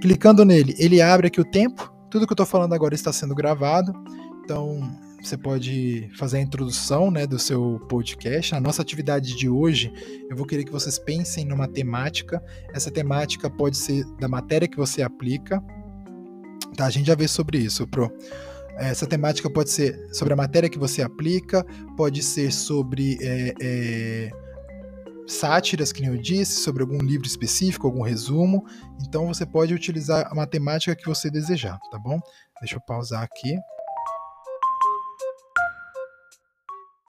Clicando nele, ele abre aqui o tempo. Tudo que eu estou falando agora está sendo gravado. Então, você pode fazer a introdução né, do seu podcast. A nossa atividade de hoje, eu vou querer que vocês pensem numa temática. Essa temática pode ser da matéria que você aplica. Tá, a gente já vê sobre isso, Pro. Essa temática pode ser sobre a matéria que você aplica, pode ser sobre é, é, sátiras, que nem eu disse, sobre algum livro específico, algum resumo. Então você pode utilizar a matemática que você desejar, tá bom? Deixa eu pausar aqui.